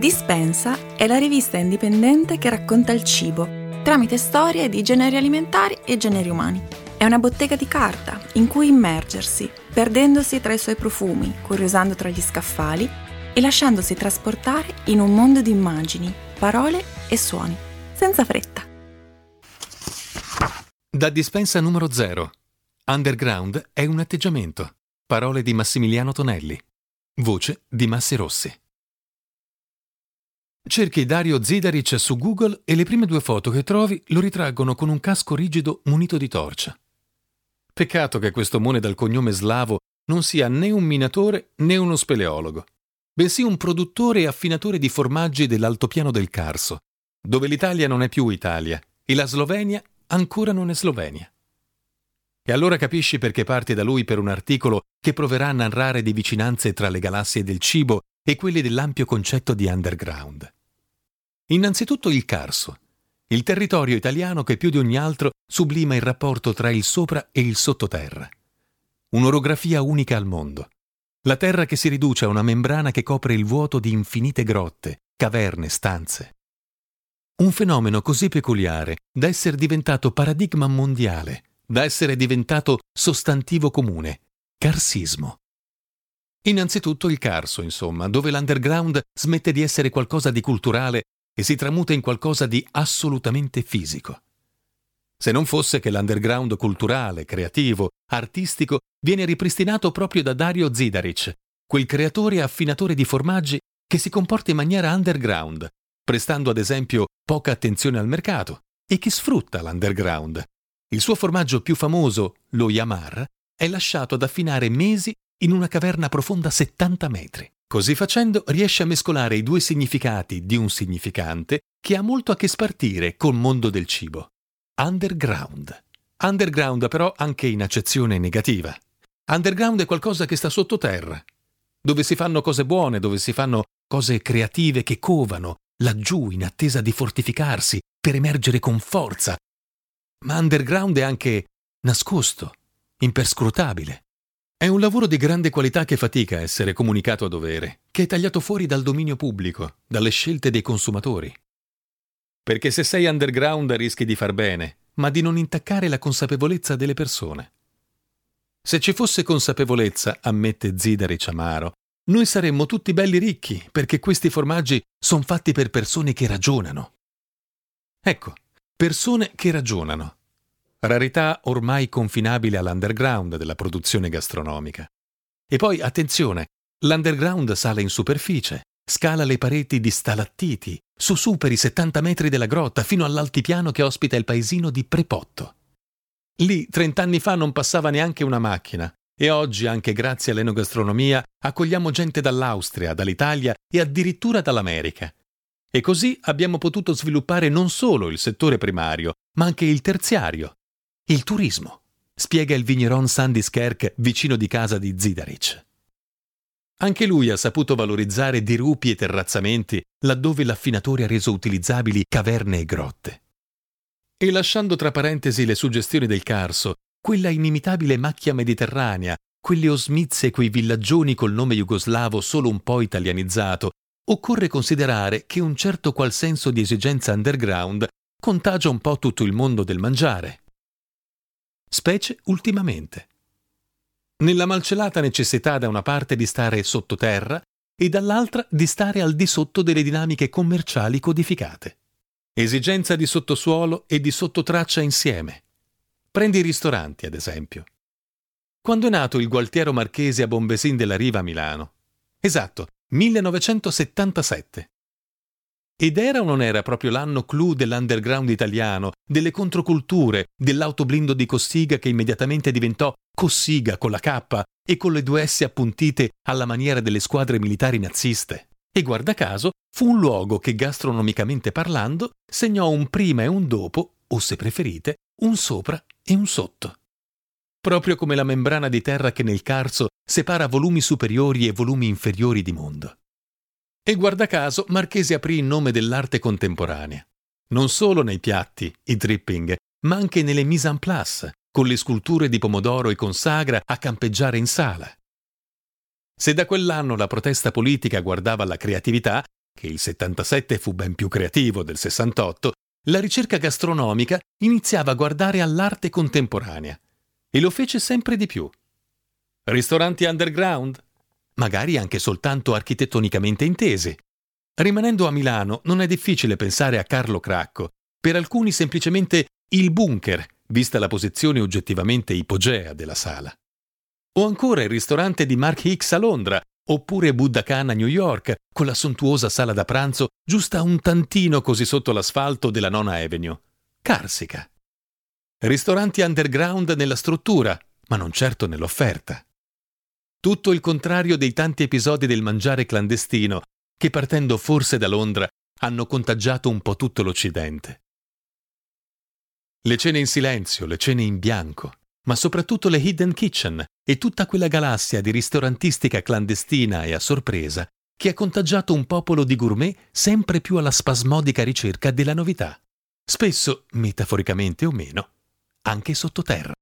Dispensa è la rivista indipendente che racconta il cibo tramite storie di generi alimentari e generi umani. È una bottega di carta in cui immergersi, perdendosi tra i suoi profumi, curiosando tra gli scaffali e lasciandosi trasportare in un mondo di immagini, parole e suoni, senza fretta. Da dispensa numero 0. Underground è un atteggiamento. Parole di Massimiliano Tonelli. Voce di Massi Rossi. Cerchi Dario Zidaric su Google e le prime due foto che trovi lo ritraggono con un casco rigido munito di torcia. Peccato che questo mone dal cognome slavo non sia né un minatore né uno speleologo, bensì un produttore e affinatore di formaggi dell'altopiano del Carso, dove l'Italia non è più Italia e la Slovenia ancora non è Slovenia. E allora capisci perché parti da lui per un articolo che proverà a narrare di vicinanze tra le galassie del cibo e quelli dell'ampio concetto di underground. Innanzitutto il Carso, il territorio italiano che più di ogni altro sublima il rapporto tra il sopra e il sottoterra. Un'orografia unica al mondo. La terra che si riduce a una membrana che copre il vuoto di infinite grotte, caverne, stanze. Un fenomeno così peculiare da essere diventato paradigma mondiale, da essere diventato sostantivo comune, carsismo. Innanzitutto il Carso, insomma, dove l'underground smette di essere qualcosa di culturale e si tramuta in qualcosa di assolutamente fisico. Se non fosse che l'underground culturale, creativo, artistico viene ripristinato proprio da Dario Zidaric, quel creatore e affinatore di formaggi che si comporta in maniera underground, prestando ad esempio poca attenzione al mercato e che sfrutta l'underground. Il suo formaggio più famoso, lo Yamar, è lasciato ad affinare mesi in una caverna profonda 70 metri. Così facendo riesce a mescolare i due significati di un significante che ha molto a che spartire col mondo del cibo. Underground. Underground però anche in accezione negativa. Underground è qualcosa che sta sottoterra, dove si fanno cose buone, dove si fanno cose creative che covano, laggiù in attesa di fortificarsi, per emergere con forza. Ma underground è anche nascosto, imperscrutabile. È un lavoro di grande qualità che fatica a essere comunicato a dovere, che è tagliato fuori dal dominio pubblico, dalle scelte dei consumatori. Perché se sei underground rischi di far bene, ma di non intaccare la consapevolezza delle persone. Se ci fosse consapevolezza, ammette Zidare Ciamaro, noi saremmo tutti belli ricchi, perché questi formaggi sono fatti per persone che ragionano. Ecco, persone che ragionano rarità ormai confinabile all'underground della produzione gastronomica. E poi, attenzione, l'underground sale in superficie, scala le pareti di stalattiti, su superi 70 metri della grotta fino all'altipiano che ospita il paesino di Prepotto. Lì, trent'anni fa, non passava neanche una macchina, e oggi, anche grazie all'enogastronomia, accogliamo gente dall'Austria, dall'Italia e addirittura dall'America. E così abbiamo potuto sviluppare non solo il settore primario, ma anche il terziario, il turismo, spiega il vigneron Sandy Skerk vicino di casa di Zidaric. Anche lui ha saputo valorizzare dirupi e terrazzamenti laddove l'affinatore ha reso utilizzabili caverne e grotte. E lasciando tra parentesi le suggestioni del Carso, quella inimitabile macchia mediterranea, quelle osmizie quei villaggioni col nome jugoslavo solo un po' italianizzato, occorre considerare che un certo qual senso di esigenza underground contagia un po' tutto il mondo del mangiare specie ultimamente. Nella malcelata necessità da una parte di stare sottoterra e dall'altra di stare al di sotto delle dinamiche commerciali codificate. Esigenza di sottosuolo e di sottotraccia insieme. Prendi i ristoranti, ad esempio. Quando è nato il Gualtiero Marchesi a Bombesin della Riva a Milano? Esatto, 1977. Ed era o non era proprio l'anno clou dell'underground italiano, delle controculture, dell'autoblindo di Cossiga che immediatamente diventò Cossiga con la K e con le due S appuntite alla maniera delle squadre militari naziste? E guarda caso, fu un luogo che gastronomicamente parlando segnò un prima e un dopo, o se preferite, un sopra e un sotto. Proprio come la membrana di terra che nel Carso separa volumi superiori e volumi inferiori di mondo. E guarda caso Marchesi aprì in nome dell'arte contemporanea. Non solo nei piatti, i dripping, ma anche nelle mise en place, con le sculture di pomodoro e consagra a campeggiare in sala. Se da quell'anno la protesta politica guardava alla creatività, che il 77 fu ben più creativo del 68, la ricerca gastronomica iniziava a guardare all'arte contemporanea e lo fece sempre di più. Ristoranti underground? Magari anche soltanto architettonicamente intesi. Rimanendo a Milano non è difficile pensare a Carlo Cracco, per alcuni semplicemente il bunker, vista la posizione oggettivamente ipogea della sala. O ancora il ristorante di Mark Hicks a Londra, oppure Buddha Khan a New York, con la sontuosa sala da pranzo giusta un tantino così sotto l'asfalto della Nona Avenue. Carsica. Ristoranti underground nella struttura, ma non certo nell'offerta. Tutto il contrario dei tanti episodi del mangiare clandestino che partendo forse da Londra hanno contagiato un po' tutto l'Occidente. Le cene in silenzio, le cene in bianco, ma soprattutto le hidden kitchen e tutta quella galassia di ristorantistica clandestina e a sorpresa che ha contagiato un popolo di gourmet sempre più alla spasmodica ricerca della novità, spesso, metaforicamente o meno, anche sottoterra.